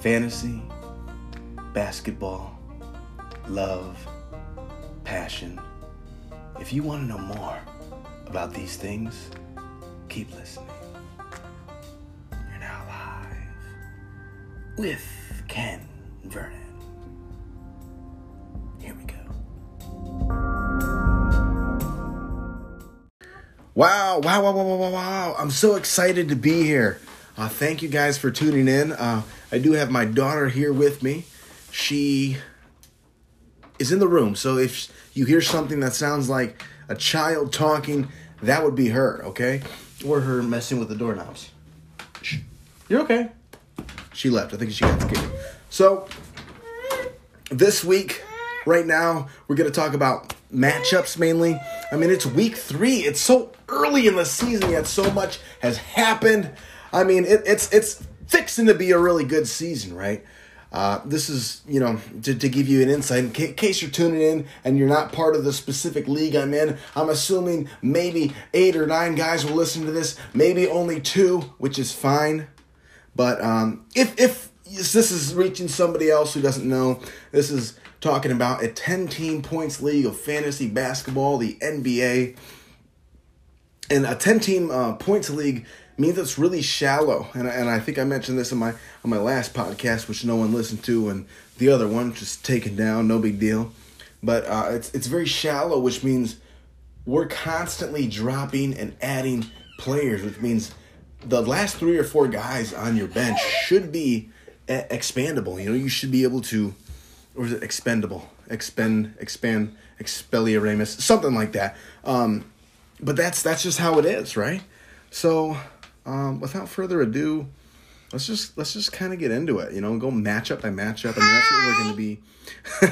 fantasy, basketball, love, passion. If you want to know more about these things, keep listening. You're now live with Ken Vernon. Here we go. Wow, wow, wow, wow, wow, wow. I'm so excited to be here. Uh, thank you guys for tuning in. Uh, I do have my daughter here with me. She is in the room, so if you hear something that sounds like a child talking, that would be her, okay? Or her messing with the doorknobs. You're okay. She left. I think she got scared. So, this week, right now, we're going to talk about matchups mainly. I mean, it's week three. It's so early in the season, yet so much has happened. I mean, it, it's it's fixing to be a really good season, right? Uh, this is, you know, to, to give you an insight, in ca- case you're tuning in and you're not part of the specific league I'm in, I'm assuming maybe eight or nine guys will listen to this, maybe only two, which is fine. But um, if, if this is reaching somebody else who doesn't know, this is talking about a 10 team points league of fantasy basketball, the NBA. And a 10 team uh, points league means it's really shallow. And, and I think I mentioned this in my on my last podcast, which no one listened to, and the other one just taken down, no big deal. But uh, it's it's very shallow, which means we're constantly dropping and adding players, which means the last three or four guys on your bench should be expandable. You know, you should be able to, or is it expendable? Expend, expand, expelliarmus, something like that. Um, but that's that's just how it is, right? So, um, without further ado, let's just let's just kind of get into it. You know, go matchup by matchup, and that's what we're going to be.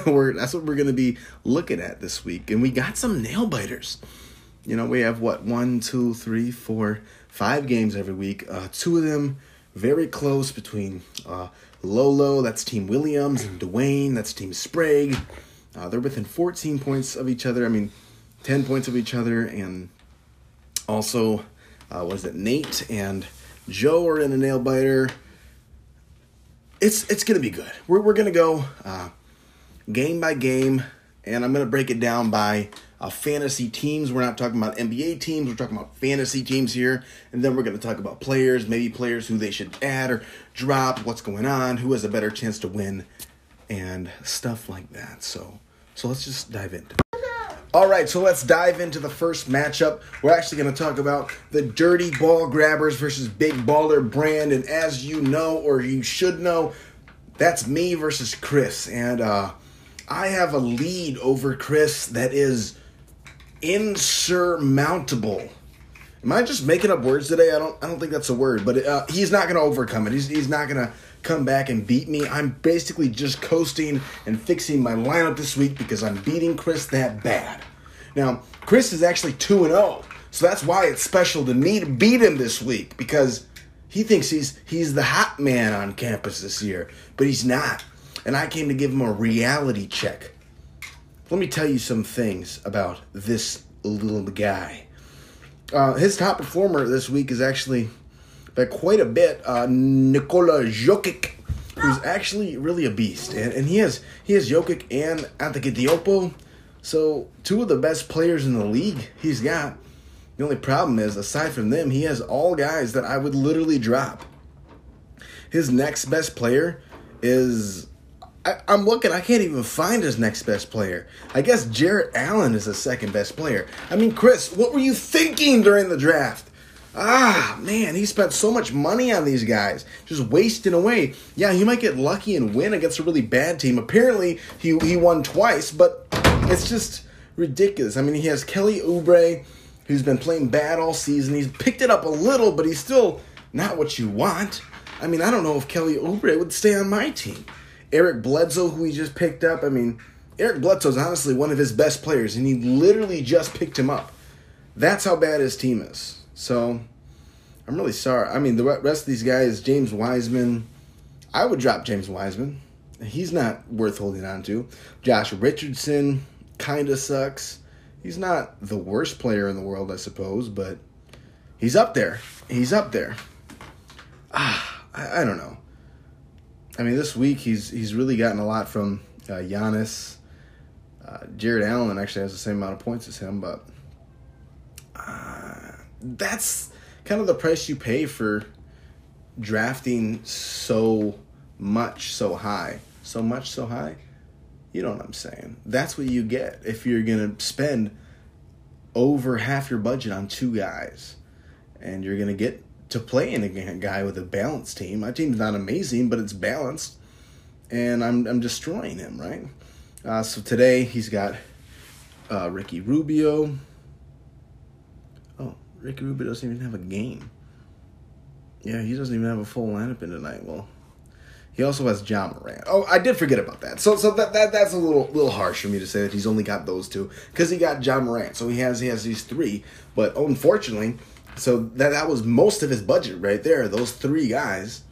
we're that's what we're going to be looking at this week, and we got some nail biters. You know, we have what one, two, three, four, five games every week. Uh, two of them very close between uh, Lolo, that's Team Williams, and Dwayne, that's Team Sprague. Uh, they're within 14 points of each other. I mean, 10 points of each other, and also, uh, what is it? Nate and Joe are in a nail biter. It's it's gonna be good. We're we're gonna go uh, game by game, and I'm gonna break it down by uh, fantasy teams. We're not talking about NBA teams. We're talking about fantasy teams here, and then we're gonna talk about players, maybe players who they should add or drop, what's going on, who has a better chance to win, and stuff like that. So so let's just dive into. it. All right, so let's dive into the first matchup. We're actually going to talk about the Dirty Ball Grabbers versus Big Baller Brand. And as you know, or you should know, that's me versus Chris. And uh, I have a lead over Chris that is insurmountable. Am I just making up words today? I don't. I don't think that's a word, but uh, he's not going to overcome it. He's, he's not going to come back and beat me. I'm basically just coasting and fixing my lineup this week because I'm beating Chris that bad. Now, Chris is actually 2 and 0. So that's why it's special to me to beat him this week because he thinks he's he's the hot man on campus this year, but he's not. And I came to give him a reality check. Let me tell you some things about this little guy. Uh, his top performer this week is actually by quite a bit, uh, Nikola Jokic, who's actually really a beast, and, and he has he has Jokic and Antetokounmpo, so two of the best players in the league he's got. The only problem is, aside from them, he has all guys that I would literally drop. His next best player is. I, I'm looking, I can't even find his next best player. I guess Jarrett Allen is the second best player. I mean, Chris, what were you thinking during the draft? Ah, man, he spent so much money on these guys, just wasting away. Yeah, he might get lucky and win against a really bad team. Apparently, he he won twice, but it's just ridiculous. I mean, he has Kelly Oubre, who's been playing bad all season. He's picked it up a little, but he's still not what you want. I mean, I don't know if Kelly Oubre would stay on my team. Eric Bledsoe, who he just picked up, I mean, Eric Bledsoe's honestly one of his best players, and he literally just picked him up. That's how bad his team is. So, I'm really sorry. I mean, the rest of these guys, James Wiseman, I would drop James Wiseman. He's not worth holding on to. Josh Richardson kind of sucks. He's not the worst player in the world, I suppose, but he's up there. He's up there. Ah, I, I don't know. I mean, this week he's he's really gotten a lot from uh, Giannis. Uh, Jarrett Allen actually has the same amount of points as him, but uh, that's kind of the price you pay for drafting so much so high. So much so high. You know what I'm saying? That's what you get if you're going to spend over half your budget on two guys. And you're going to get to play in a guy with a balanced team. My team's not amazing, but it's balanced. And I'm, I'm destroying him, right? Uh, so today he's got uh, Ricky Rubio. Ricky Rubio doesn't even have a game. Yeah, he doesn't even have a full lineup in tonight. Well, he also has John Morant. Oh, I did forget about that. So, so that, that that's a little little harsh for me to say that he's only got those two because he got John Morant. So he has he has these three. But unfortunately, so that that was most of his budget right there. Those three guys,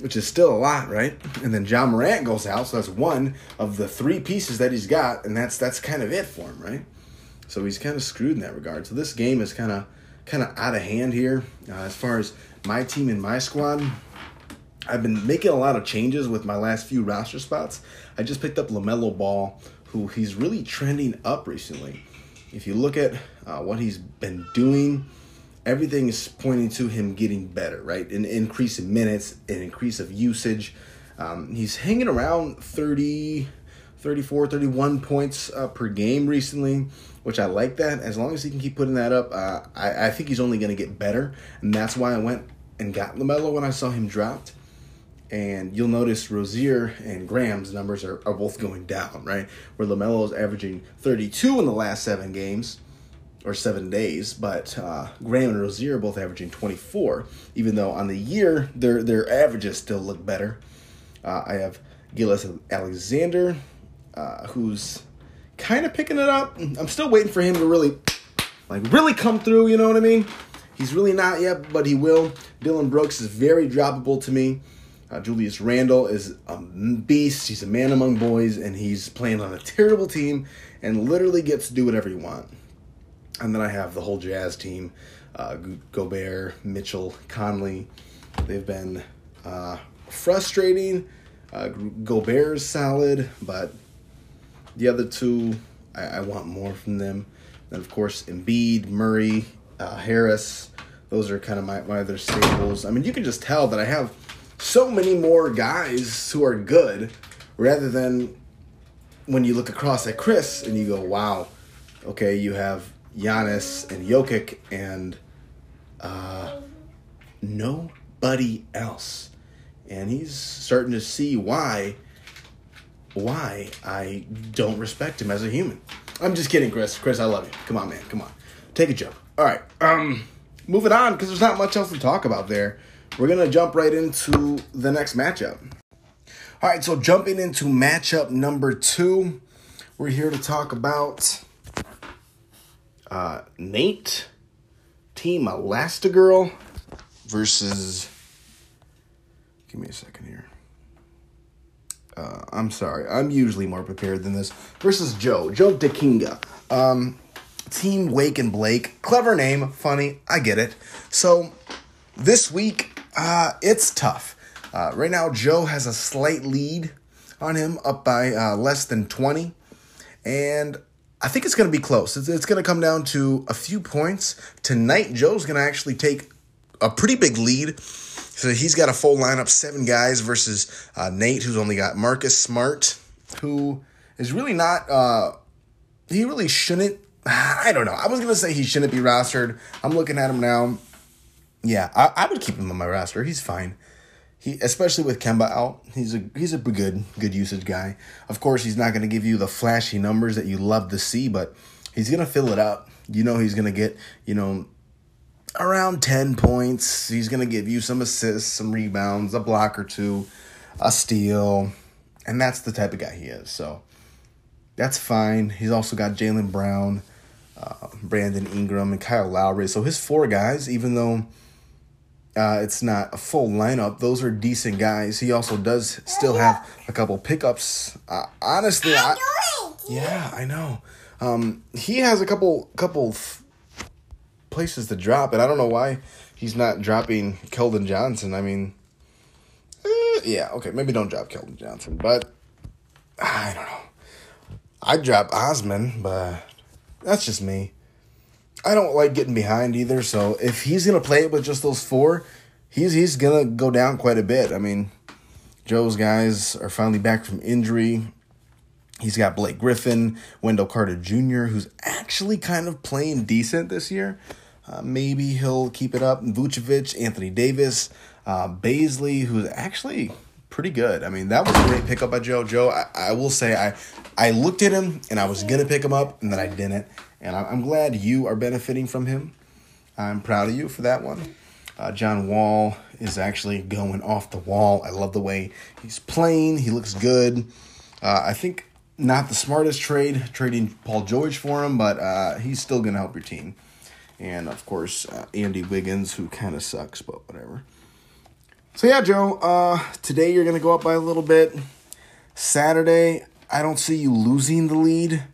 which is still a lot, right? And then John Morant goes out, so that's one of the three pieces that he's got, and that's that's kind of it for him, right? So he's kind of screwed in that regard. So this game is kind of kind of out of hand here uh, as far as my team and my squad. I've been making a lot of changes with my last few roster spots. I just picked up LaMelo Ball, who he's really trending up recently. If you look at uh, what he's been doing, everything is pointing to him getting better, right? An increase in minutes, an increase of usage. Um, he's hanging around 30, 34, 31 points uh, per game recently, which I like that. As long as he can keep putting that up, uh, I, I think he's only going to get better. And that's why I went and got LaMelo when I saw him dropped. And you'll notice Rozier and Graham's numbers are, are both going down, right? Where LaMelo is averaging 32 in the last seven games or seven days, but uh, Graham and Rozier are both averaging 24, even though on the year their their averages still look better. Uh, I have Gillis Alexander, uh, who's kind of picking it up. I'm still waiting for him to really, like, really come through. You know what I mean? He's really not yet, but he will. Dillon Brooks is very droppable to me. Uh, Julius Randle is a beast. He's a man among boys, and he's playing on a terrible team and literally gets to do whatever you want. And then I have the whole Jazz team uh, Gobert, Mitchell, Conley. They've been uh, frustrating. Uh, Gobert's solid, but the other two, I, I, want more from them. Then, of course, Embiid, Murray, uh, Harris. Those are kind of my, my other staples. I mean, you can just tell that I have so many more guys who are good rather than when you look across at Chris and you go, wow, okay, you have Giannis and Jokic and uh, nobody else. And he's starting to see why why I don't respect him as a human. I'm just kidding, Chris. Chris, I love you. Come on, man. Come on. Take a joke. All right. Um moving on because there's not much else to talk about there. We're to jump right into the next matchup. All right, so jumping into matchup number 2, we're here to talk about uh, Nate, Team Elastigirl versus. Give me a second here. Uh, I'm sorry. I'm usually more prepared than this. Versus Joe. Joe DeKinga. Um, Team Wake and Blake. Clever name. Funny. I get it. So, this week, uh, it's tough. Uh, right now, Joe has a slight lead on him, up by uh, less than 20. And I think it's going to be close. It's, it's going to come down to a few points. Tonight, Joe's going to actually take a pretty big lead. So he's got a full lineup, seven guys versus uh, Nate, who's only got Marcus Smart, who is really not. Uh, he really shouldn't. I don't know. I was gonna say he shouldn't be rostered. I'm looking at him now. Yeah, I, I would keep him on my roster. He's fine. He, especially with Kemba out, he's a he's a good good usage guy. Of course, he's not going to give you the flashy numbers that you love to see, but he's going to fill it up. You know, he's going to get you know around ten points. He's going to give you some assists, some rebounds, a block or two, a steal, and that's the type of guy he is. So that's fine. He's also got Jaylen Brown, uh, Brandon Ingram, and Kyle Lowry. So his four guys, even though uh, it's not a full lineup. Those are decent guys. He also does still have a couple pickups. Uh, honestly, I, yeah, I know. Um, he has a couple couple places to drop, and I don't know why he's not dropping Keldon Johnson. I mean, eh, yeah, okay, maybe don't drop Keldon Johnson, but I don't know. I'd drop Osman, but that's just me. I don't like getting behind either, so if he's gonna play it with just those four, he's he's gonna go down quite a bit. I mean, Joe's guys are finally back from injury. He's got Blake Griffin, Wendell Carter Jr., who's actually kind of playing decent this year. Uh, maybe he'll keep it up. Vucevic, Anthony Davis, uh, Bazley, who's actually pretty good. I mean, that was a great pickup by Joe. Joe, I, I will say, I I looked at him and I was gonna pick him up, and then I didn't. And I'm glad you are benefiting from him. I'm proud of you for that one. Uh, John Wall is actually going off the wall. I love the way he's playing. He looks good. Uh, I think not the smartest trade, trading Paul George for him, but uh, he's still going to help your team. And of course, uh, Andy Wiggins, who kind of sucks, but whatever. So yeah, Joe. Uh, today you're going to go up by a little bit. Saturday, I don't see you losing the lead,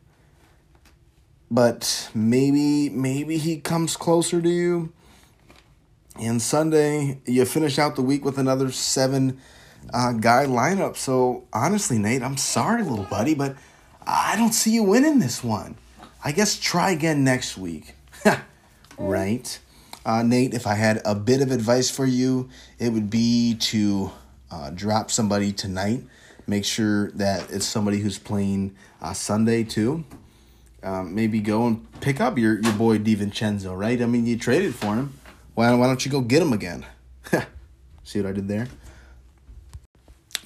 but maybe maybe he comes closer to you. And Sunday, you finish out the week with another seven uh, guy lineup. So honestly, Nate, I'm sorry, little buddy, but I don't see you winning this one. I guess try again next week. right? Uh, Nate, if I had a bit of advice for you, it would be to uh, drop somebody tonight. Make sure that it's somebody who's playing uh, Sunday too. Um, maybe go and pick up your, your boy DiVincenzo, right? I mean, you traded for him. Why, why don't you go get him again? See what I did there?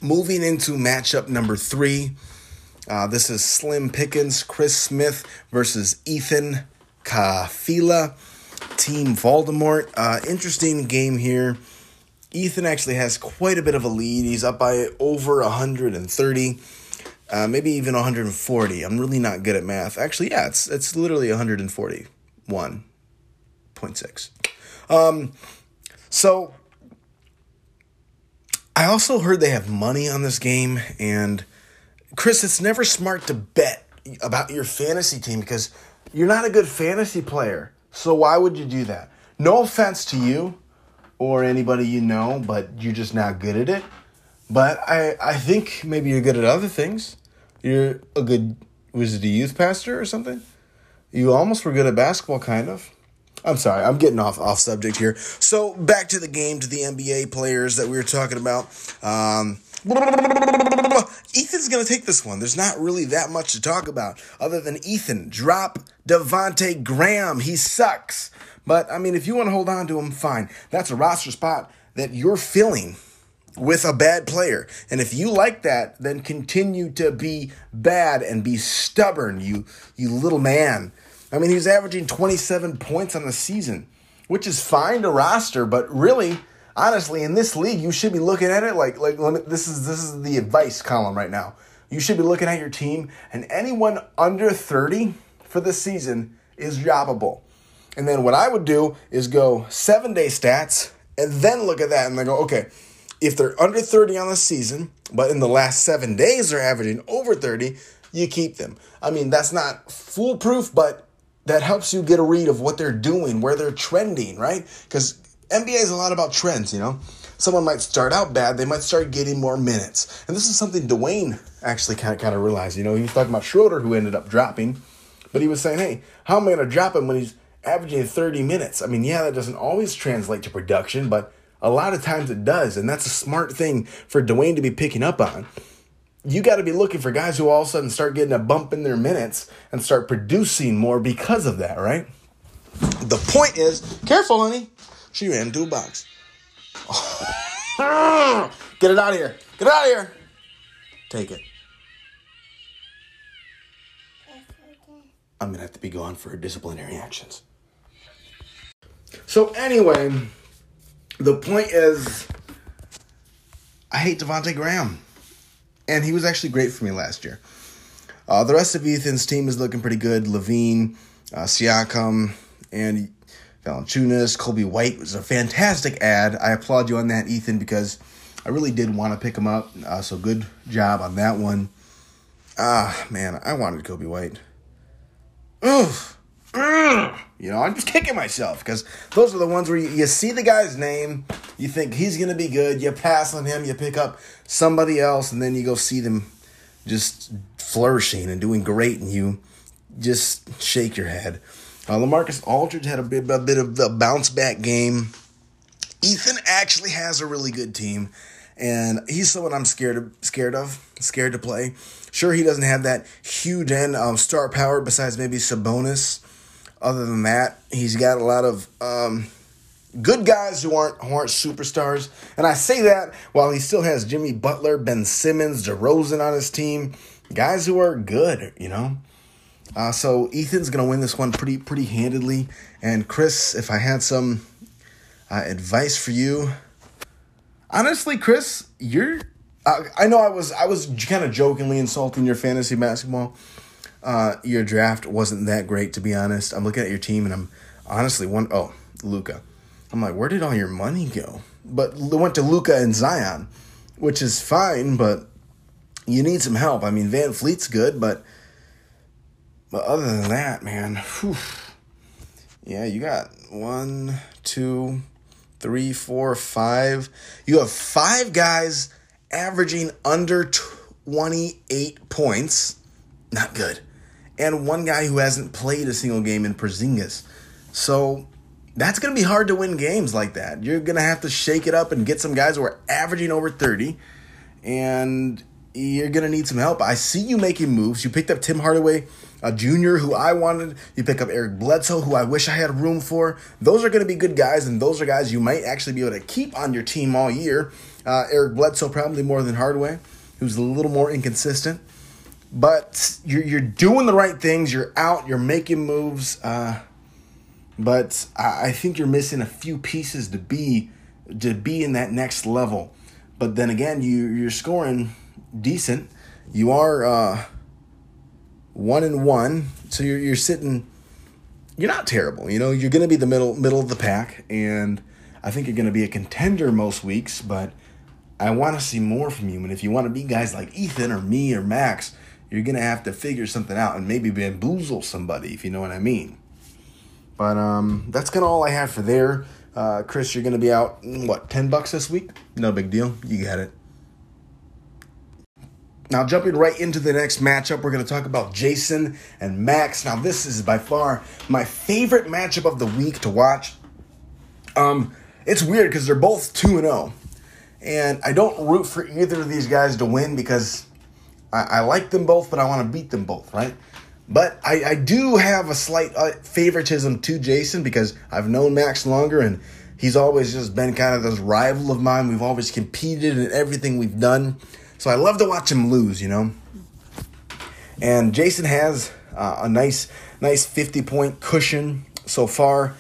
Moving into matchup number three. Uh, this is Slim Pickens, Chris Smith versus Ethan Kafila, Team Voldemort. Uh, interesting game here. Ethan actually has quite a bit of a lead. He's up by over 130, uh, maybe even 140. I'm really not good at math. Actually, yeah, it's it's literally 141.6. Um, so I also heard they have money on this game, and Chris, it's never smart to bet about your fantasy team because you're not a good fantasy player. So why would you do that? No offense to you or anybody you know, but you're just not good at it. But I, I think maybe you're good at other things. You're a good was it a youth pastor or something? You almost were good at basketball, kind of. I'm sorry, I'm getting off off subject here. So back to the game, to the NBA players that we were talking about. Um, Ethan's gonna take this one. There's not really that much to talk about other than Ethan drop Devonte Graham. He sucks, but I mean, if you want to hold on to him, fine. That's a roster spot that you're filling with a bad player. And if you like that, then continue to be bad and be stubborn, you you little man. I mean, he's averaging 27 points on the season, which is fine to roster, but really, honestly, in this league, you should be looking at it like like this is this is the advice column right now. You should be looking at your team, and anyone under 30 for the season is droppable. And then what I would do is go seven day stats and then look at that and then go, okay, if they're under 30 on the season, but in the last seven days they're averaging over 30, you keep them. I mean, that's not foolproof, but that helps you get a read of what they're doing, where they're trending, right? Because NBA is a lot about trends, you know? Someone might start out bad, they might start getting more minutes. And this is something Dwayne actually kind of, kind of realized. You know, he was talking about Schroeder, who ended up dropping, but he was saying, hey, how am I going to drop him when he's averaging 30 minutes? I mean, yeah, that doesn't always translate to production, but a lot of times it does. And that's a smart thing for Dwayne to be picking up on you got to be looking for guys who all of a sudden start getting a bump in their minutes and start producing more because of that, right? The point is, careful, honey. She ran into a box. Get it out of here. Get it out of here. Take it. I'm going to have to be gone for disciplinary actions. So, anyway, the point is, I hate Devonte Graham and he was actually great for me last year. Uh, the rest of Ethan's team is looking pretty good. LaVine, uh, Siakam, and Valanciunas, Coby White was a fantastic ad. I applaud you on that, Ethan, because I really did want to pick him up. Uh, so good job on that one. Ah, man, I wanted Coby White. Oof. You know, I'm just kicking myself because those are the ones where you, you see the guy's name, you think he's going to be good, you pass on him, you pick up somebody else, and then you go see them just flourishing and doing great, and you just shake your head. Uh, LaMarcus Aldridge had a bit, a bit of a bounce back game. Ethan actually has a really good team, and he's someone I'm scared of, scared of, scared to play. Sure, he doesn't have that huge end of star power besides maybe Sabonis other than that, he's got a lot of um, good guys who aren't who aren't superstars, and I say that while he still has Jimmy Butler, Ben Simmons, DeRozan on his team, guys who are good, you know. Uh, so Ethan's gonna win this one pretty pretty handedly. And Chris, if I had some uh, advice for you, honestly, Chris, you're. Uh, I know I was I was kind of jokingly insulting your fantasy basketball uh, your draft wasn't that great, to be honest. I'm looking at your team and I'm honestly one oh Luka. I'm like, where did all your money go? But it went to Luka and Zion, which is fine, but you need some help. I mean, VanVleet's good, but but other than that, man, whew, yeah, you got one, two, three, four, five. You have five guys averaging under 28 points. Not good and one guy who hasn't played a single game in Porzingis. So that's going to be hard to win games like that. You're going to have to shake it up and get some guys who are averaging over 30, and you're going to need some help. I see you making moves. You picked up Tim Hardaway a junior who I wanted. You pick up Eric Bledsoe, who I wish I had room for. Those are going to be good guys, and those are guys you might actually be able to keep on your team all year. Uh, Eric Bledsoe probably more than Hardaway, who's a little more inconsistent but you're you're doing the right things. You're out. You're making moves. Uh, but I, I think you're missing a few pieces to be to be in that next level. But then again, you you're scoring decent. You are uh, one and one, so you're you're sitting. You're not terrible. You know, you're going to be the middle middle of the pack, and I think you're going to be a contender most weeks. But I want to see more from you. And if you want to be guys like Ethan or me or Max, you're gonna have to figure something out and maybe bamboozle somebody if you know what I mean. But um, that's kind of all I have for there. Uh, Chris, you're gonna be out what ten bucks this week? No big deal. You got it. Now, jumping right into the next matchup, we're going to talk about Jason and Max. Now, this is by far my favorite matchup of the week to watch. Um, it's weird because they're both 2 and 0. And I don't root for either of these guys to win because I, I like them both, but I want to beat them both, right? But I, I do have a slight uh, favoritism to Jason because I've known Max longer and he's always just been kind of this rival of mine. We've always competed in everything we've done. So I love to watch him lose, you know? And Jason has uh, a nice, nice 50 point cushion so far.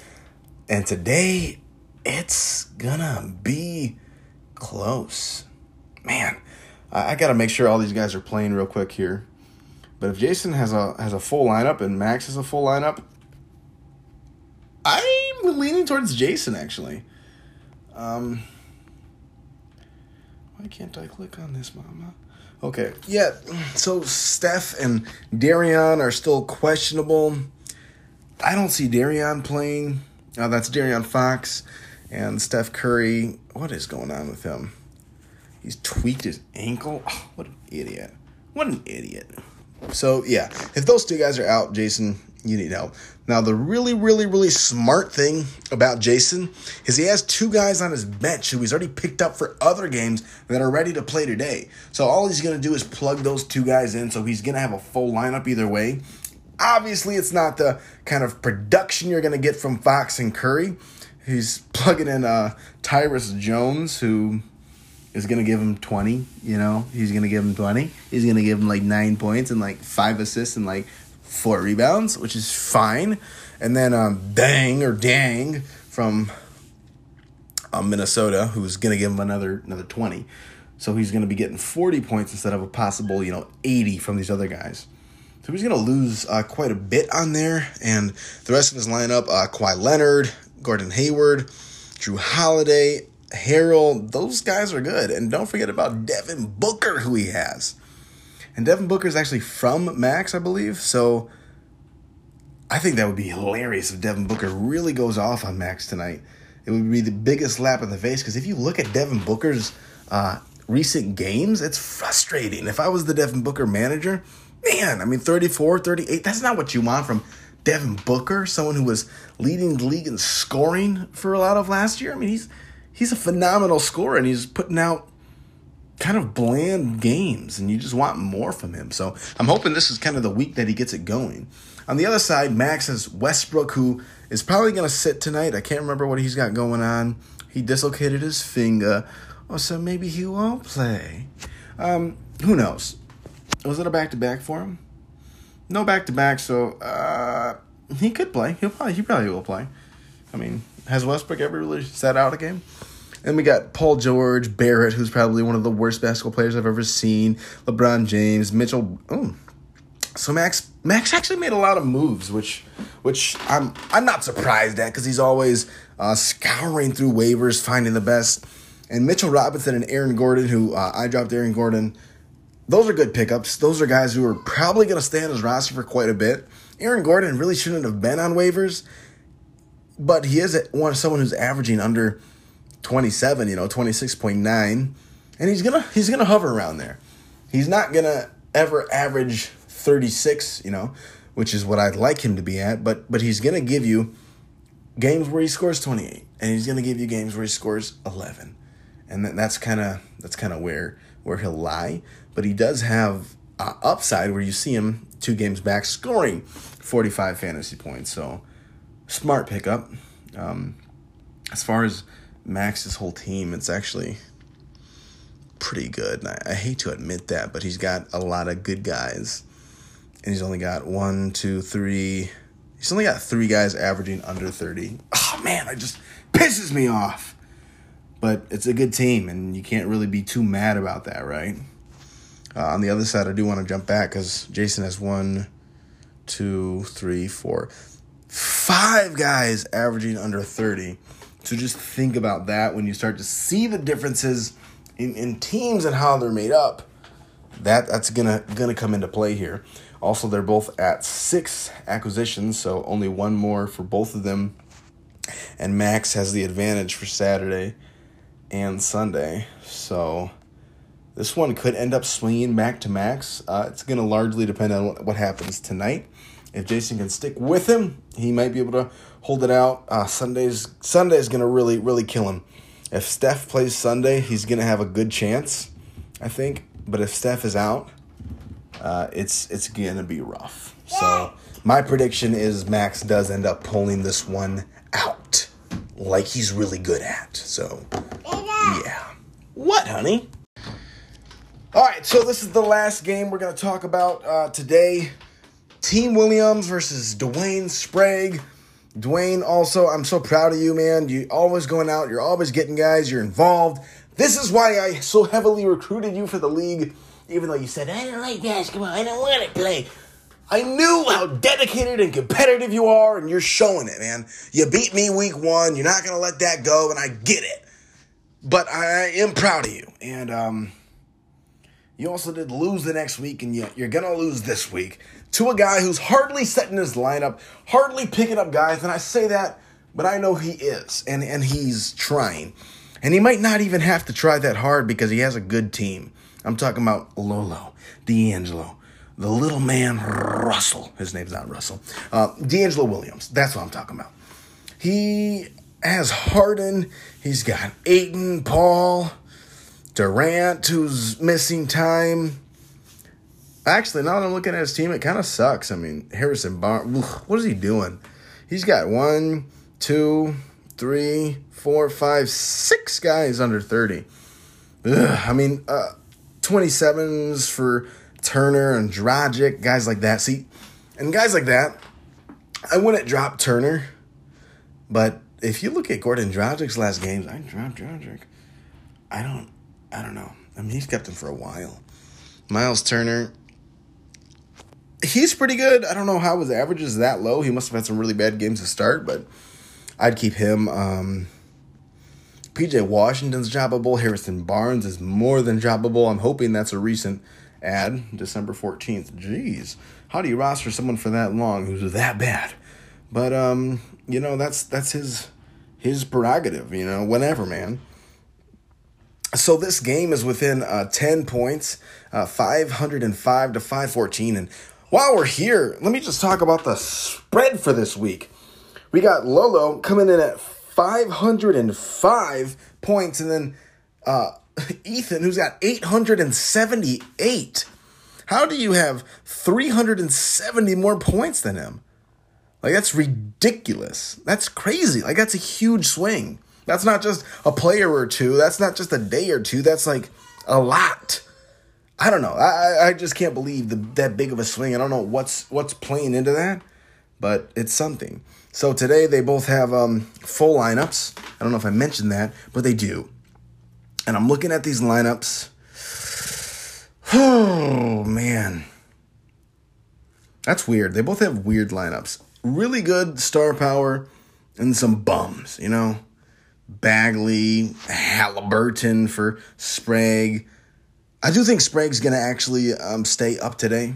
And today, it's gonna be close. Man, I, I got to make sure all these guys are playing real quick here. But if Jason has a has a full lineup and Max has a full lineup, I'm leaning towards Jason actually. Um, why can't I click on this, Mama? Okay, yeah. So Steph and De'Aaron are still questionable. I don't see De'Aaron playing. Oh, that's De'Aaron Fox and Steph Curry. What is going on with him? He's tweaked his ankle. Oh, what an idiot. What an idiot. So, yeah, if those two guys are out, Jason, you need help. Now, the really, really, really smart thing about Jason is he has two guys on his bench who he's already picked up for other games that are ready to play today. So, all he's going to do is plug those two guys in, so he's going to have a full lineup either way. Obviously, it's not the kind of production you're going to get from Fox and Curry. He's plugging in uh, Tyus Jones, who is going to give him 20, you know, he's going to give him 20. He's going to give him like nine points and like five assists and like four rebounds, which is fine. And then um, Dang or Dang from um, Minnesota, who's going to give him another another 20. So he's going to be getting 40 points instead of a possible, you know, 80 from these other guys. So he's going to lose uh, quite a bit on there. And the rest of his lineup, uh, Kawhi Leonard, Gordon Hayward, Jrue Holiday, Harrell, those guys are good. And don't forget about Devin Booker, who he has. And Devin Booker is actually from Max, I believe. So I think that would be hilarious if Devin Booker really goes off on Max tonight. It would be the biggest slap in the face because if you look at Devin Booker's uh, recent games, it's frustrating. If I was the Devin Booker manager, man, I mean, 34, 38, that's not what you want from Devin Booker, someone who was leading the league in scoring for a lot of last year. I mean, he's he's a phenomenal scorer and he's putting out kind of bland games and you just want more from him. So I'm hoping this is kind of the week that he gets it going. On the other side, Max has Westbrook, who is probably going to sit tonight. I can't remember what he's got going on. He dislocated his finger. Oh, so maybe he won't play. Um, who knows? Was it a back to back for him? No back to back, so uh, he could play. He'll probably he probably will play. I mean, has Westbrook ever really sat out a game? And we got Paul George, Barrett, who's probably one of the worst basketball players I've ever seen. LeBron James, Mitchell. Oh, so Max Max actually made a lot of moves, which which I'm I'm not surprised at because he's always uh, scouring through waivers, finding the best. And Mitchell Robinson and Aaron Gordon, who uh, I dropped Aaron Gordon, those are good pickups. Those are guys who are probably going to stay on his roster for quite a bit. Aaron Gordon really shouldn't have been on waivers, but he is one someone who's averaging under 27, you know, 26.9, and he's gonna he's gonna hover around there. He's not gonna ever average 36, you know, which is what I'd like him to be at, but but he's gonna give you games where he scores 28, and he's gonna give you games where he scores 11, and that's kind of that's kind of where where he'll lie. But he does have upside where you see him two games back scoring 45 fantasy points. So smart pickup. Um, as far as Max's whole team, it's actually pretty good. I, I, hate to admit that, but he's got a lot of good guys. And he's only got one, two, three. He's only got three guys averaging under 30. Oh, man, it just pisses me off. But it's a good team, and you can't really be too mad about that, right? Uh, on the other side, I do want to jump back because Jason has one, two, three, four, five guys averaging under 30. So just think about that when you start to see the differences in, in teams and how they're made up. That that's gonna gonna come into play here. Also, they're both at six acquisitions, so only one more for both of them. And Max has the advantage for Saturday and Sunday. So this one could end up swinging back to Max. Uh, it's going to largely depend on what, what happens tonight. If Jason can stick with him, he might be able to hold it out. Uh, Sunday's Sunday is going to really really kill him. If Steph plays Sunday, he's to have a good chance, I think. But if Steph is out, uh, it's it's to be rough. So my prediction is Max does end up pulling this one out, like he's really good at. So yeah. What, honey? All right, so this is the last game we're to talk about uh, today. Team Williams versus Dwayne Sprague. Dwayne, also, I'm so proud of you, man. You always going out, you're always getting guys, you're involved. This is why I so heavily recruited you for the league, even though you said, I don't like basketball, I don't want to play. I knew how dedicated and competitive you are, and you're showing it, man. You beat me week one, you're not going to let that go, and I get it. But I am proud of you. And um, you also did lose the next week, and yet you're to lose this week to a guy who's hardly setting his lineup, hardly picking up guys. And I say that, but I know he is, and, and he's trying. And he might not even have to try that hard because he has a good team. I'm talking about Lolo, D'Angelo, the little man Russell. His name's not Russell. Uh, D'Angelo Williams. That's what I'm talking about. He has Harden. He's got Ayton, Paul, Durant, who's missing time. Actually, now that I'm looking at his team, it kind of sucks. I mean, Harrison Barnes, what is he doing? He's got one, two, three, four, five, six guys under 30. Ugh, I mean, uh, 27s for Turner and Dragic, guys like that. See, and guys like that, I wouldn't drop Turner, but if you look at Goran Dragic's last games, I dropped Dragic. I don't, I don't know. I mean, he's kept him for a while. Miles Turner, he's pretty good. I don't know how his average is that low. He must have had some really bad games to start, but I'd keep him. Um, PJ Washington's droppable. Harrison Barnes is more than droppable. I'm hoping that's a recent ad, December 14th. Jeez. How do you roster someone for that long who's that bad? But um, you know, that's that's his his prerogative, you know, whenever, man. So this game is within uh, 10 points, uh, 505 to 514. And while we're here, let me just talk about the spread for this week. We got Lolo coming in at 505 points, and then uh, Ethan, who's got 878. How do you have 370 more points than him? Like, that's ridiculous. That's crazy. Like, that's a huge swing. That's not just a player or two. That's not just a day or two. That's like a lot. I don't know. I, I just can't believe the, that big of a swing. I don't know what's what's playing into that, but it's something. So today they both have um, full lineups. I don't know if I mentioned that, but they do. And I'm looking at these lineups. Oh man, that's weird. They both have weird lineups really good star power and some bums, you know? Bagley, Halliburton for Sprague. I do think Sprague's going to actually um, stay up today,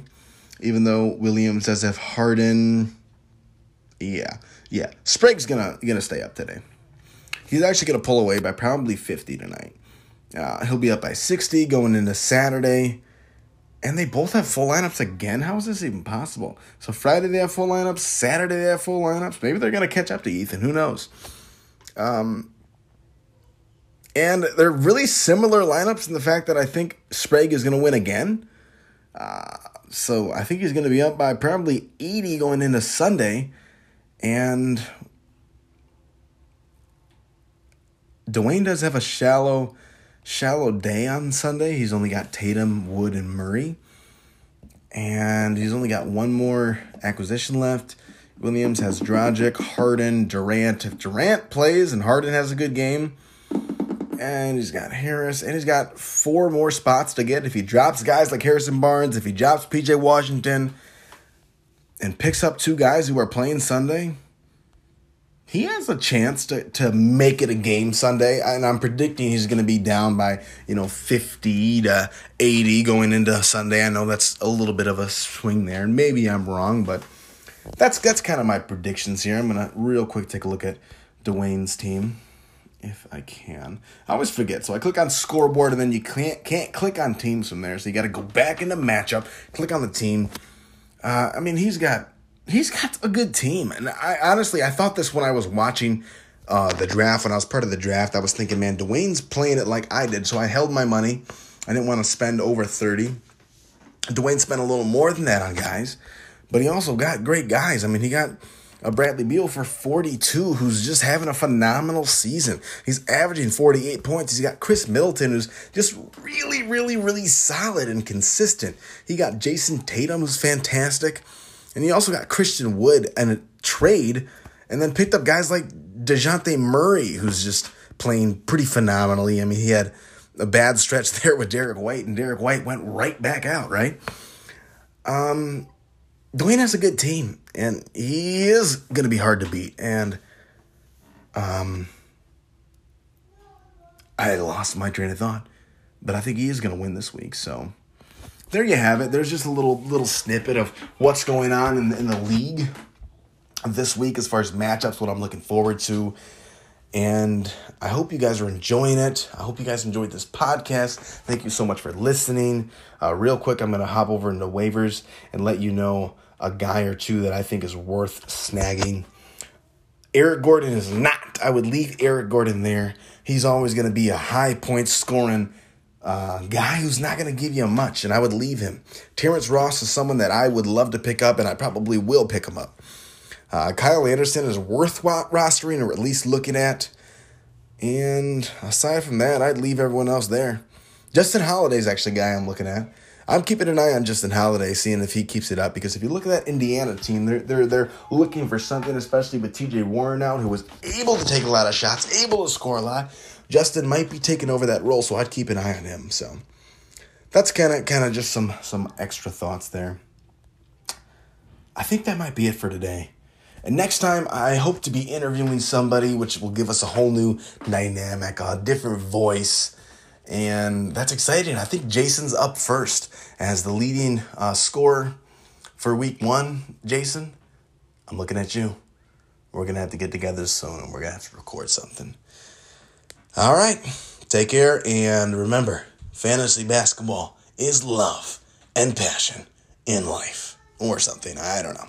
even though Williams does have Harden. Yeah, yeah. Sprague's to gonna stay up today. He's actually to pull away by probably 50 tonight. Uh, he'll be up by 60 going into Saturday and they both have full lineups again. How is this even possible? So Friday they have full lineups, Saturday they have full lineups. Maybe they're to catch up to Ethan. Who knows? Um, and they're really similar lineups in the fact that I think Sprague is going to win again. Uh, so I think he's going to be up by probably 80 going into Sunday. And Dwayne does have a shallow shallow day on Sunday. He's only got Tatum, Wood, and Murray. And he's only got one more acquisition left. Williams has Dragic, Harden, Durant. If Durant plays and Harden has a good game, and he's got Harris, and he's got four more spots to get. If he drops guys like Harrison Barnes, if he drops PJ Washington, and picks up two guys who are playing Sunday, he has a chance to, to make it a game Sunday, and I'm predicting he's going to be down by you know 50 to 80 going into Sunday. I know that's a little bit of a swing there, and maybe I'm wrong, but that's that's kind of my predictions here. I'm gonna real quick take a look at Dwayne's team if I can. I always forget, so I click on scoreboard, and then you can't can't click on teams from there. So you got to go back into matchup, click on the team. Uh, I mean, he's got he's got a good team. And I honestly, I thought this when I was watching uh, the draft, when I was part of the draft. I was thinking, man, Dwayne's playing it like I did. So I held my money. I didn't want to spend over 30. Dwayne spent a little more than that on guys, but he also got great guys. I mean, he got a Bradley Beal for 42, who's just having a phenomenal season. He's averaging 48 points. He's got Khris Middleton, who's just really, really, really solid and consistent. He got Jayson Tatum, who's fantastic. And he also got Christian Wood and a trade, and then picked up guys like Dejounte Murray, who's just playing pretty phenomenally. I mean, he had a bad stretch there with Derrick White, and Derrick White went right back out, right? Um, Dwayne has a good team, and he is going to be hard to beat. And um, I lost my train of thought, but I think he is going to win this week. So there you have it. There's just a little little snippet of what's going on in the, in the league this week as far as matchups. What I'm looking forward to, and I hope you guys are enjoying it. I hope you guys enjoyed this podcast. Thank you so much for listening. Uh, real quick, I'm gonna hop over into waivers and let you know a guy or two that I think is worth snagging. Eric Gordon is not. I would leave Eric Gordon there. He's always going to be a high point scoring uh, guy who's not going to give you much, and I would leave him. Terrence Ross is someone that I would love to pick up, and I probably will pick him up. Uh, Kyle Anderson is worth rostering or at least looking at. And aside from that, I'd leave everyone else there. Justin Holiday is actually a guy I'm looking at. I'm keeping an eye on Justin Holiday, seeing if he keeps it up. Because if you look at that Indiana team, they're they're they're looking for something, especially with T.J. Warren out, who was able to take a lot of shots, able to score a lot. Justin might be taking over that role, so I'd keep an eye on him. So that's kind of kind of just some some extra thoughts there. I think that might be it for today. And next time, I hope to be interviewing somebody, which will give us a whole new dynamic, a different voice. And that's exciting. I think Jason's up first as the leading uh, scorer for week one. Jason, I'm looking at you. We're gonna have to get together soon, and we're gonna have to record something. All right, take care, and remember, fantasy basketball is love and passion in life, or something. I don't know.